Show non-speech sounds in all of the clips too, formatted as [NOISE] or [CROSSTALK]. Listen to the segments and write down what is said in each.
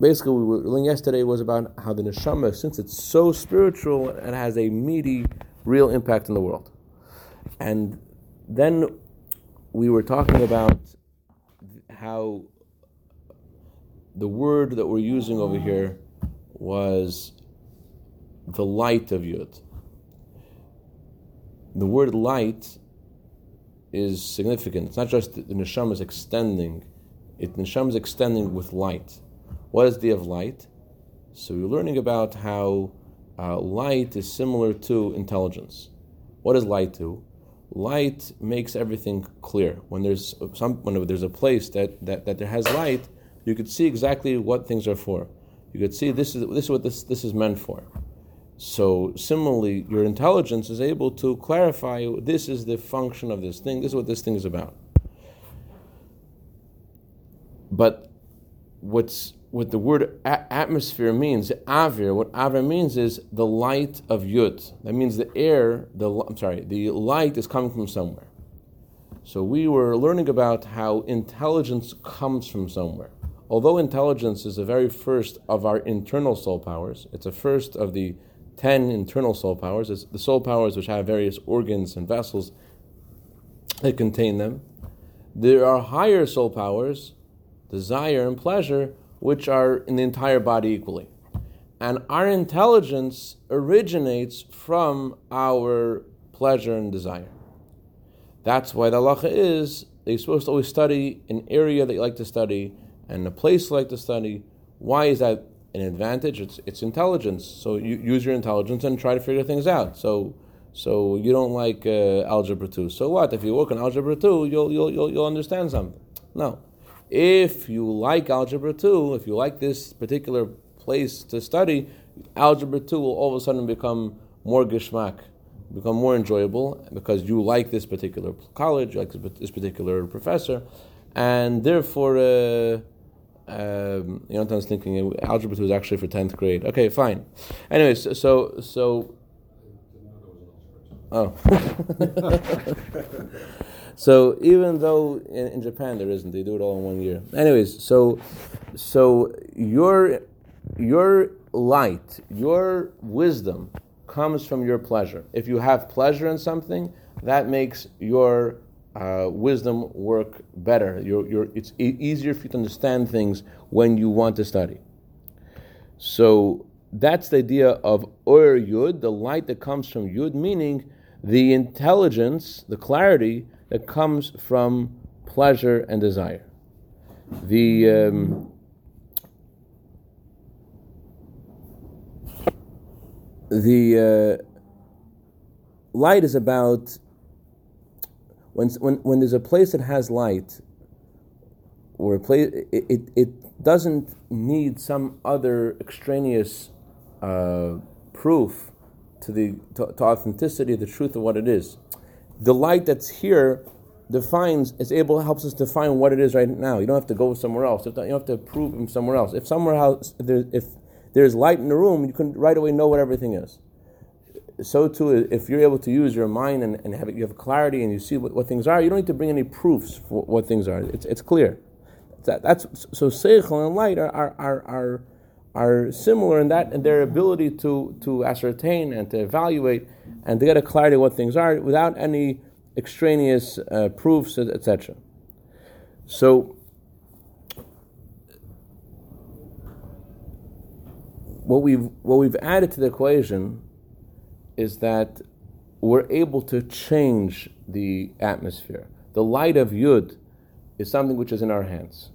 basically, we were yesterday was about how the neshama, since it's so spiritual, it has a meaty, real impact in the world. And then we were talking about how the word that we're using over here was the light of Yud. The word light is significant. It's not just the neshama is extending; it neshama is extending with light. What is the of light? So we're learning about how uh, light is similar to intelligence. What does light do? Light makes everything clear. When there's some, when there's a place that, that, that there has light, you could see exactly what things are for. You could see this is this is what this this is meant for. So similarly, your intelligence is able to clarify this is the function of this thing. This is what this thing is about. But what's what the word a- atmosphere means, avir, what avir means is the light of yud. That means the air, the I'm sorry, the light is coming from somewhere. So we were learning about how intelligence comes from somewhere. Although intelligence is the very first of our internal soul powers, it's the first of the ten internal soul powers. It's the soul powers which have various organs and vessels that contain them. There are higher soul powers, desire and pleasure, which are in the entire body equally. And our intelligence originates from our pleasure and desire. That's why the halacha is that you're supposed to always study an area that you like to study and a place you like to study. Why is that an advantage? It's, it's intelligence. So you use your intelligence and try to figure things out. So so you don't like uh, algebra two. So what? If you work on algebra two, you'll, you'll, you'll, you'll understand something. No. If you like algebra 2, if you like this particular place to study, algebra 2 will all of a sudden become more geschmack, become more enjoyable because you like this particular college, you like this particular professor, and therefore, uh, um, you know, I was thinking algebra 2 is actually for 10th grade. Okay, fine. Anyways, so, so, oh. [LAUGHS] [LAUGHS] So even though in, in, Japan there isn't, they do it all in one year. Anyways, so so your your light, your wisdom comes from your pleasure. If you have pleasure in something, that makes your uh, wisdom work better. You're, you're, it's easier for you to understand things when you want to study. So that's the idea of Ur Yud, the light that comes from Yud, meaning the intelligence, the clarity that comes from pleasure and desire. The um, the uh, light is about when, when when there's a place that has light, or a place it, it, it doesn't need some other extraneous uh, proof to the to, to authenticity, the truth of what it is the light that's here defines is able helps us define what it is right now. You don't have to go somewhere else. You don't have to prove them somewhere else. If somewhere else if, there, if there's light in the room, you can right away know what everything is. So too, if you're able to use your mind and, and have you have clarity and you see what, what things are, you don't need to bring any proofs for what things are. It's, it's clear. That, that's so seichel and light are are, are, are are similar in that in their ability to, to ascertain and to evaluate and to get a clarity of what things are without any extraneous uh, proofs, etc. So, what we've what we've added to the equation is that we're able to change the atmosphere. The light of Yud is something which is in our hands.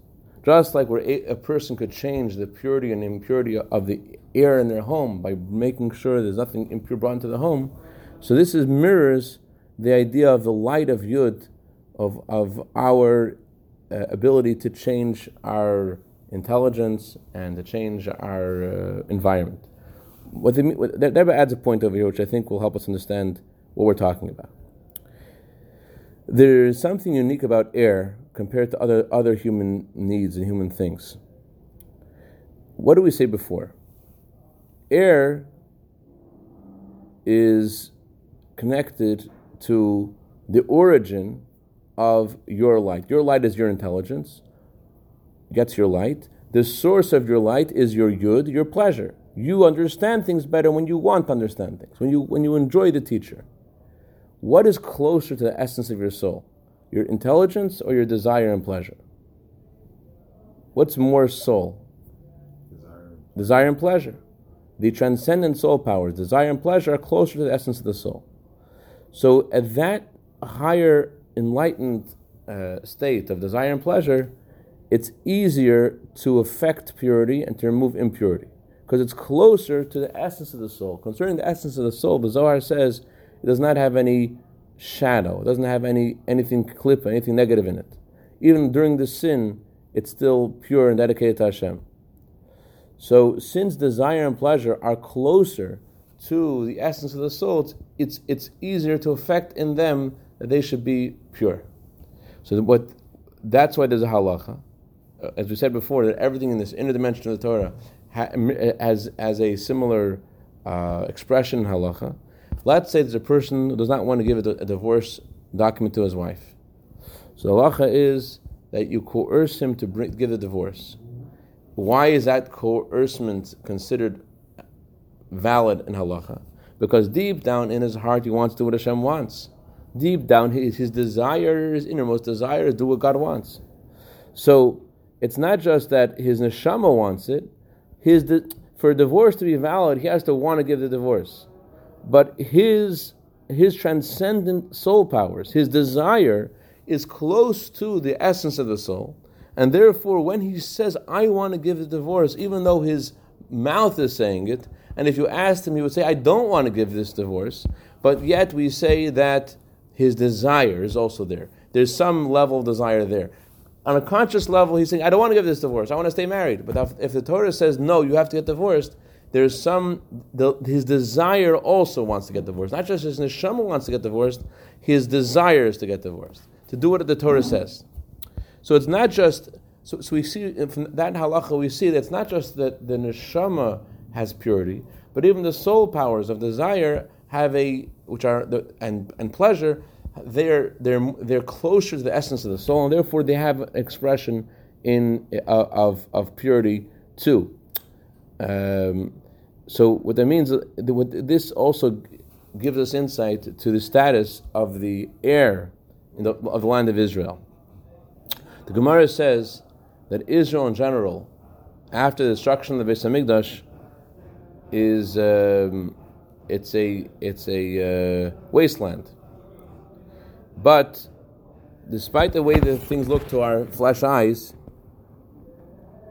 Just like where a person could change the purity and impurity of the air in their home by making sure there's nothing impure brought into the home. So this is mirrors the idea of the light of Yud, of, of our uh, ability to change our intelligence and to change our uh, environment. What they, adds a point over here which I think will help us understand what we're talking about. There is something unique about air compared to other, other human needs and human things. What do we say before? Air is connected to the origin of your light. Your light is your intelligence, gets your light. The source of your light is your yud, your pleasure. You understand things better when you want to understand things, when you, when you enjoy the teacher. What is closer to the essence of your soul? Your intelligence or your desire and pleasure? What's more soul? Desire. Desire and pleasure. The transcendent soul powers, desire and pleasure, are closer to the essence of the soul. So, at that higher enlightened uh, state of desire and pleasure, it's easier to affect purity and to remove impurity because it's closer to the essence of the soul. Concerning the essence of the soul, the Zohar says it does not have any shadow, it doesn't have any anything clip, anything negative in it. Even during the sin, it's still pure and dedicated to Hashem. So, since desire and pleasure are closer to the essence of the soul, it's, it's, easier to affect in them that they should be pure. So, what that's why there's a halacha. Uh, as we said before, that everything in this inner dimension of the Torah has, has a similar uh, expression in halacha. Let's say there's a person who does not want to give a, a divorce document to his wife. So halacha is that you coerce him to bring, give the divorce. Why is that coercement considered valid in halacha? Because deep down in his heart, he wants to do what Hashem wants. Deep down, his, his desire, his innermost desire, is do what God wants. So it's not just that his neshama wants it. His de- for a divorce to be valid, he has to want to give the divorce. But his his transcendent soul powers, his desire, is close to the essence of the soul. And therefore, when he says, I want to give the divorce, even though his mouth is saying it, and if you asked him, he would say, I don't want to give this divorce, but yet we say that his desire is also there. There's some level of desire there. On a conscious level, he's saying, I don't want to give this divorce, I want to stay married. But if, if the Torah says, no, you have to get divorced, there's some, the, his desire also wants to get divorced. Not just his neshama wants to get divorced, his desire is to get divorced, to do what the Torah says. So it's not just so, so we see from that halacha we see that it's not just that the neshama has purity, but even the soul powers of desire have a which are the, and and pleasure they're they're they're closer to the essence of the soul and therefore they have expression in uh, of of purity too. Um, so what that means, what this also gives us insight to the status of the air the, of the land of Israel. The Gemara says that Israel in general, after the destruction of the Beis Hamikdash, is um, it's a it's a uh, wasteland. But despite the way that things look to our flesh eyes,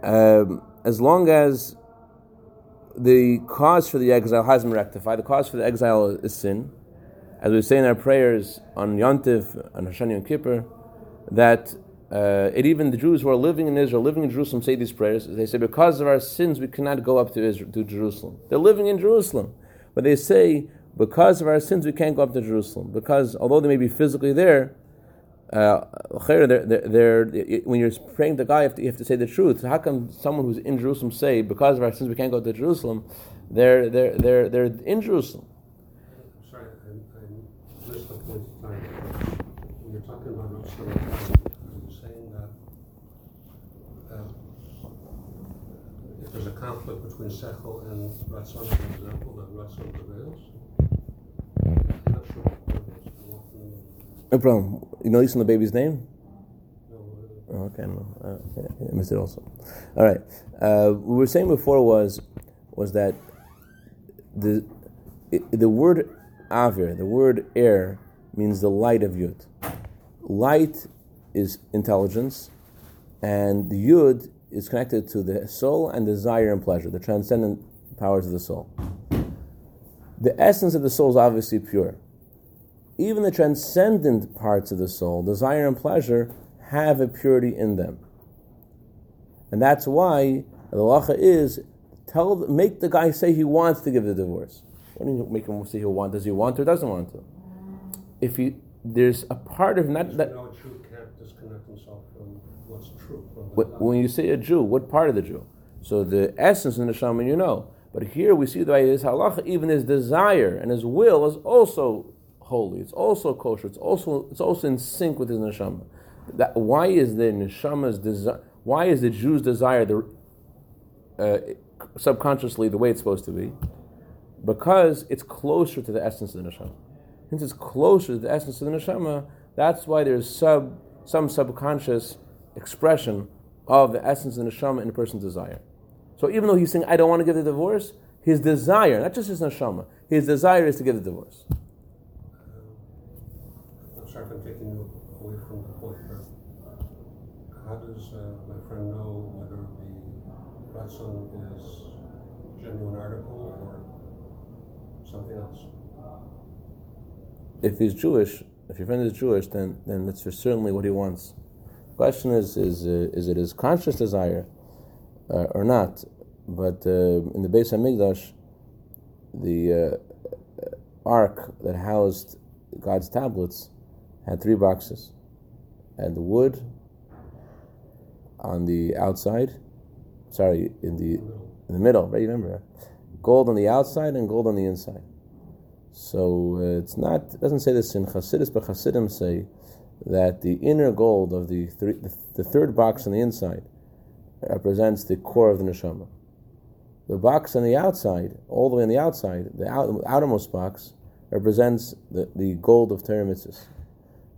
um, as long as the cause for the exile hasn't been rectified, the cause for the exile is sin, as we say in our prayers on Yontif, on Hashanah Yom Kippur, that uh, even the Jews who are living in Israel, living in Jerusalem, say these prayers. They say, because of our sins, we cannot go up to, Israel, to Jerusalem. They're living in Jerusalem. But they say, because of our sins, we can't go up to Jerusalem. Because although they may be physically there, uh, they're, they're, they're, when you're praying to God, you have to, you have to, say the truth. How can someone who's in Jerusalem say, because of our sins, we can't go to Jerusalem? They're, they're, they're, they're in Jerusalem. Sorry, I, I missed the point. When you're talking about not you're saying that uh, if there's a conflict between Sechel and Ratzon, for example, that Ratzon prevails? I'm not sure No problem. You know Listen the baby's name? No. Oh, okay, no. Uh, I missed it also. All right. Uh, what we were saying before was was that the the word avir, the word air, means the light of yud. Light is intelligence, and the yud is connected to the soul and desire and pleasure, the transcendent powers of the soul. The essence of the soul is obviously pure. Even the transcendent parts of the soul, desire and pleasure, have a purity in them. And that's why the halacha is tell make the guy say he wants to give the divorce. What do you make him say he wants? Does he want or doesn't want to? If he there's a part of not that. No, Jew can't disconnect himself from what's true. When you say a Jew, what part of the Jew? So the essence in the shaman you know. But here we see that his halacha, even his desire and his will is also holy. It's also kosher. It's also it's also in sync with his neshama. That, why is the neshama's desire? Why is the Jew's desire the uh, subconsciously the way it's supposed to be, because it's closer to the essence of the neshama. Since it's closer to the essence of the neshama, that's why there's sub, some subconscious expression of the essence of the neshama in a person's desire. So even though he's saying, I don't want to give the divorce, his desire, not just his neshama, his desire is to give the divorce. I'm sorry if I'm taking you away from the but how does uh, my friend know whether the Ratzon is genuine article or something else? If he's Jewish, if your friend is Jewish, then then that's certainly what he wants. Question is, is, uh, is it his conscious desire uh, or not? But uh, in the Beis Hamikdash, the uh, ark that housed God's tablets had three boxes. Had the wood on the outside, sorry, in the in the middle, right? You remember? Gold on the outside and gold on the inside. So uh, it's not it doesn't say this in Chassidus, but Chassidim say that the inner gold of the, three, the, the third box on the inside represents the core of the neshama. The box on the outside, all the way on the outside, the out, outermost box, represents the, the gold of Torah mitzvahs.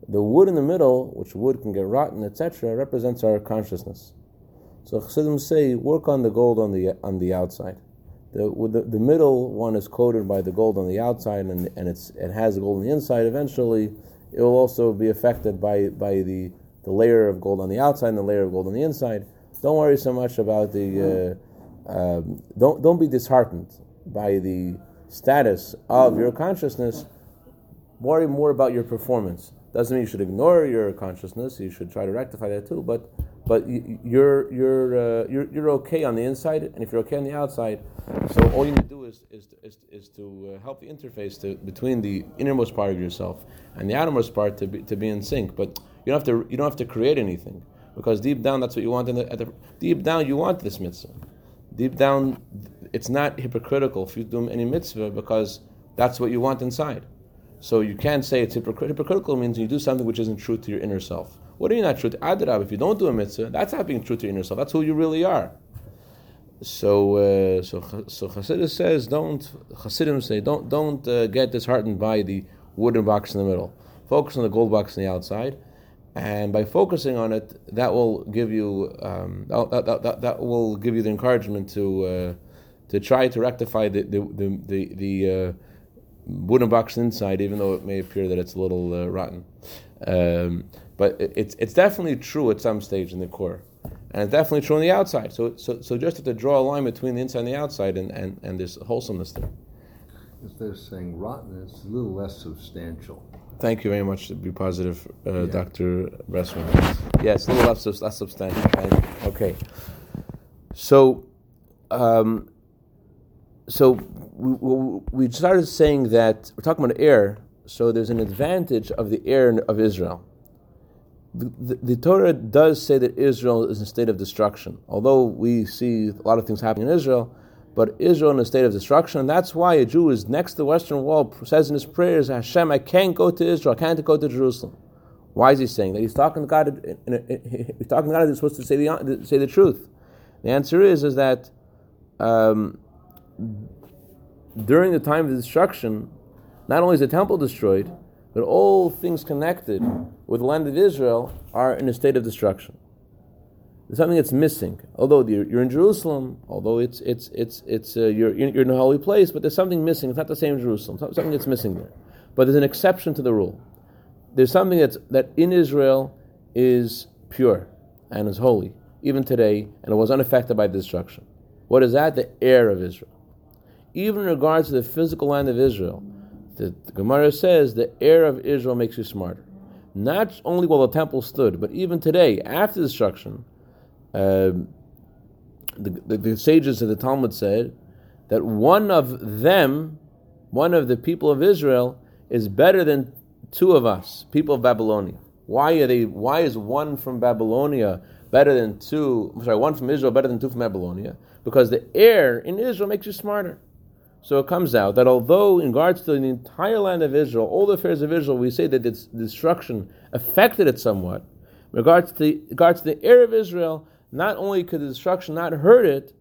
The wood in the middle, which wood can get rotten, etc., represents our consciousness. So Chassidim say, work on the gold on the on the outside. The, the, the middle one is coated by the gold on the outside, and, and it's, it has gold on the inside. Eventually, it will also be affected by, by the, the layer of gold on the outside and the layer of gold on the inside. Don't worry so much about the. Uh, um, don't don't be disheartened by the status of your consciousness. Worry more about your performance. Doesn't mean you should ignore your consciousness. You should try to rectify that too. But but you're you're uh, you're you're okay on the inside, and if you're okay on the outside, so all you need to do is is is, is to uh, help the interface to, between the innermost part of yourself and the outermost part to be to be in sync. But you don't have to you don't have to create anything because deep down that's what you want. In the, the deep down you want this mitzvah. Deep down, it's not hypocritical if you do any mitzvah because that's what you want inside. So you can't say it's hypocritical means you do something which isn't true to your inner self. What are you not true to? Adrab, if you don't do a mitzvah, that's not being true to your inner self. That's who you really are. So, uh, so, so Chassidus says, don't Chassidim say, don't don't uh, get disheartened by the wooden box in the middle. Focus on the gold box on the outside, and by focusing on it, that will give you um, that, that, that, that, will give you the encouragement to uh, to try to rectify the the the, the, the uh, wooden box inside, even though it may appear that it's a little uh, rotten. Um, but it's it's definitely true at some stage in the core, and it's definitely true on the outside. So so so just have to draw a line between the inside and the outside, and and, and there's wholesomeness there. Instead of saying rotten, it's a little less substantial. Thank you very much. To be positive, uh, yeah. Dr. Bressman. Yes, a little less, less substantial. Okay. So, um, so we, we started saying that we're talking about air. So there's an advantage of the air of Israel the, the, the, Torah does say that Israel is in a state of destruction. Although we see a lot of things happening in Israel, but Israel in a state of destruction, and that's why a Jew is next to the Western Wall says in his prayers, Hashem, I can't go to Israel, I can't go to Jerusalem. Why is he saying that? He's talking to God. In a, he's talking to God. He's supposed to say the say the truth. The answer is is that um, during the time of destruction, not only is the temple destroyed, but all things connected with the land of Israel are in a state of destruction. There's something that's missing. Although you're, in Jerusalem, although it's it's it's it's uh, you're you're in a holy place, but there's something missing. It's not the same Jerusalem. Something that's missing there. But there's an exception to the rule. There's something that's that in Israel is pure and is holy even today, and it was unaffected by destruction. What is that? The air of Israel. Even in regards to the physical land of Israel, the, Gemara says the air of Israel makes you smarter. Not only while the temple stood, but even today, after destruction, uh, the, the, the sages of the Talmud said that one of them, one of the people of Israel, is better than two of us, people of Babylonia. Why are they? Why is one from Babylonia better than two? Sorry, one from Israel better than two from Babylonia? Because the air in Israel makes you smarter. So it comes out that although, in regards to the entire land of Israel, all the affairs of Israel, we say that its destruction affected it somewhat. In regards to the, regards to the air of Israel, not only could the destruction not hurt it,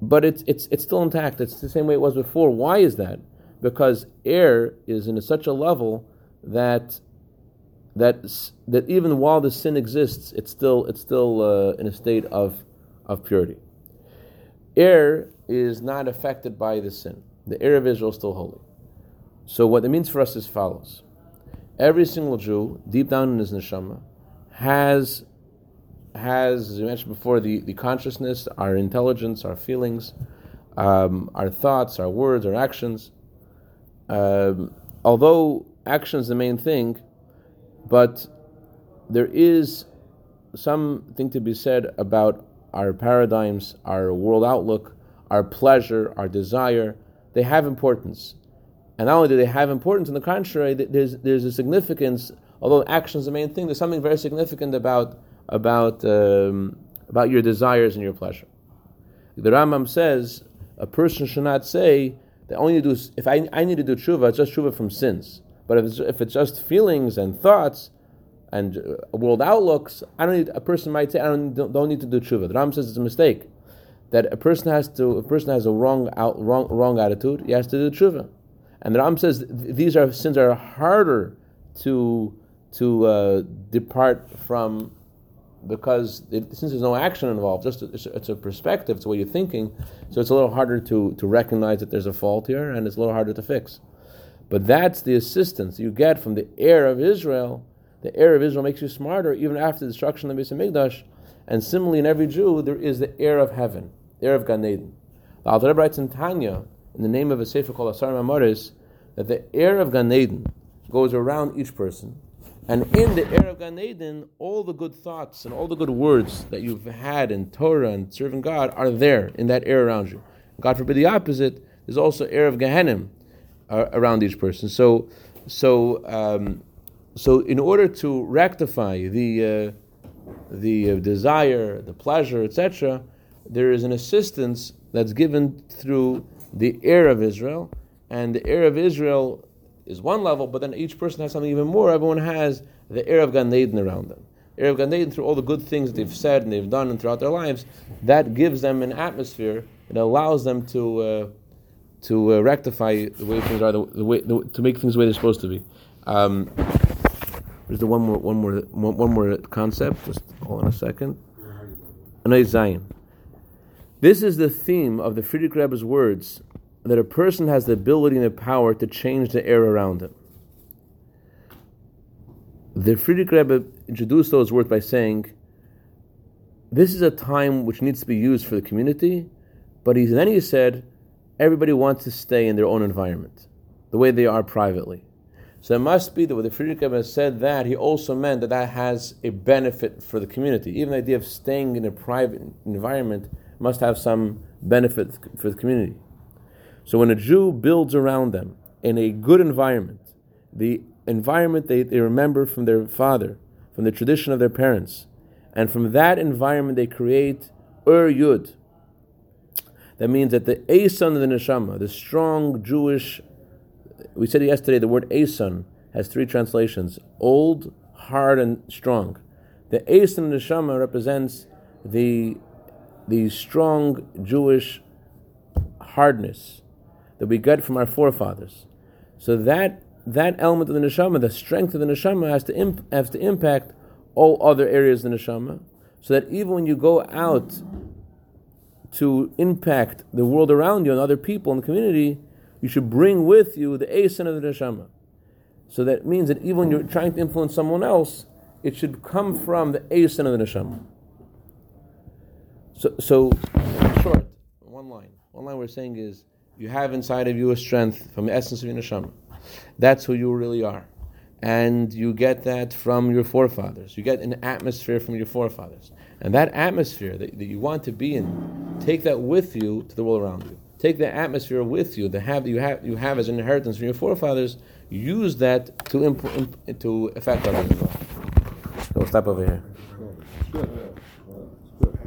but it's it's it's still intact. It's the same way it was before. Why is that? Because air is in such a level that that that even while the sin exists, it's still it's still uh, in a state of of purity. Air is not affected by the sin. The of Israel is still holy. So what it means for us is follows: Every single Jew, deep down in his neshama, has has, as we mentioned before, the, the consciousness, our intelligence, our feelings, um, our thoughts, our words, our actions. Um, although action is the main thing, but there is something to be said about our paradigms, our world outlook, our pleasure, our desire. They have importance. And not only do they have importance, on the contrary, there's, there's a significance, although action is the main thing, there's something very significant about, about, um, about your desires and your pleasure. The Rambam says a person should not say that only do if I, I need to do tshuva, it's just tshuva from sins. But if it's, if it's just feelings and thoughts and uh, world outlooks, I don't need, a person might say, I don't, don't need to do tshuva. The Rambam says it's a mistake. That a person has to, a person has a wrong, out, wrong, wrong attitude, he has to do tshuva. And the Rambam says these are sins are harder to to uh, depart from because it, since there's no action involved, just it's, it's, a perspective, it's way you're thinking, so it's a little harder to, to recognize that there's a fault here, and it's a little harder to fix. But that's the assistance you get from the air of Israel. The air of Israel makes you smarter even after the destruction of the Beis Hamikdash. And similarly, in every Jew, there is the air of heaven, of Gan Eden. The Alter Rebbe writes in Tanya, in the name of a sefer called Asara Maamaros, that the air of Gan Eden goes around each person. And in the air of Gan Eden, all the good thoughts and all the good words that you've had in Torah and serving God are there in that air around you. God forbid the opposite, there's also air of Gehenna, uh, around each person. So, so, um, so in order to rectify the uh, the uh, desire, the pleasure, etc., there is an assistance that's given through the air of Israel, and the air of Israel is one level, but then each person has something even more. Everyone has the air of Gan Eden around them. Air of Gan Eden through all the good things they've said and they've done and throughout their lives, that gives them an atmosphere. It allows them to uh, to uh, rectify the way things are, the, the way the, to make things the way they're supposed to be. Um, there's the one more, one more, one more concept. Just hold on a second. Anay Zion. This is the theme of the Frierdiker Rebbe's words that a person has the ability and the power to change the air around him. The Frierdiker Rebbe introduced those words by saying, "This is a time which needs to be used for the community," but he, then he said, everybody wants to stay in their own environment, the way they are privately. So it must be that when the Frierdiker Rebbe said that, he also meant that that has a benefit for the community. Even the idea of staying in a private environment must have some benefit for the community. So when a Jew builds around them in a good environment, the environment they, they remember from their father, from the tradition of their parents, and from that environment they create Ur Yud, that means that the Ason of the Neshama, the strong Jewish, we said yesterday the word Ason has three translations old, hard, and strong. The Ason of the Neshama represents the, the strong Jewish hardness that we get from our forefathers. So that that element of the neshama, the strength of the neshama, has to imp, has to impact all other areas of the neshama, so that even when you go out to impact the world around you and other people in the community, you should bring with you the asin of the neshama. So that means that even when you're trying to influence someone else, it should come from the asin of the neshama. So, so in short, one line. One line we're saying is you have inside of you a strength from the essence of your neshama. That's who you really are and you get that from your forefathers. You get an atmosphere from your forefathers. And that atmosphere that, that you want to be in, take that with you to the world around you. Take that atmosphere with you, the have you have you have as an inheritance from your forefathers. Use that to imp, imp, to affect others. We'll stop over here.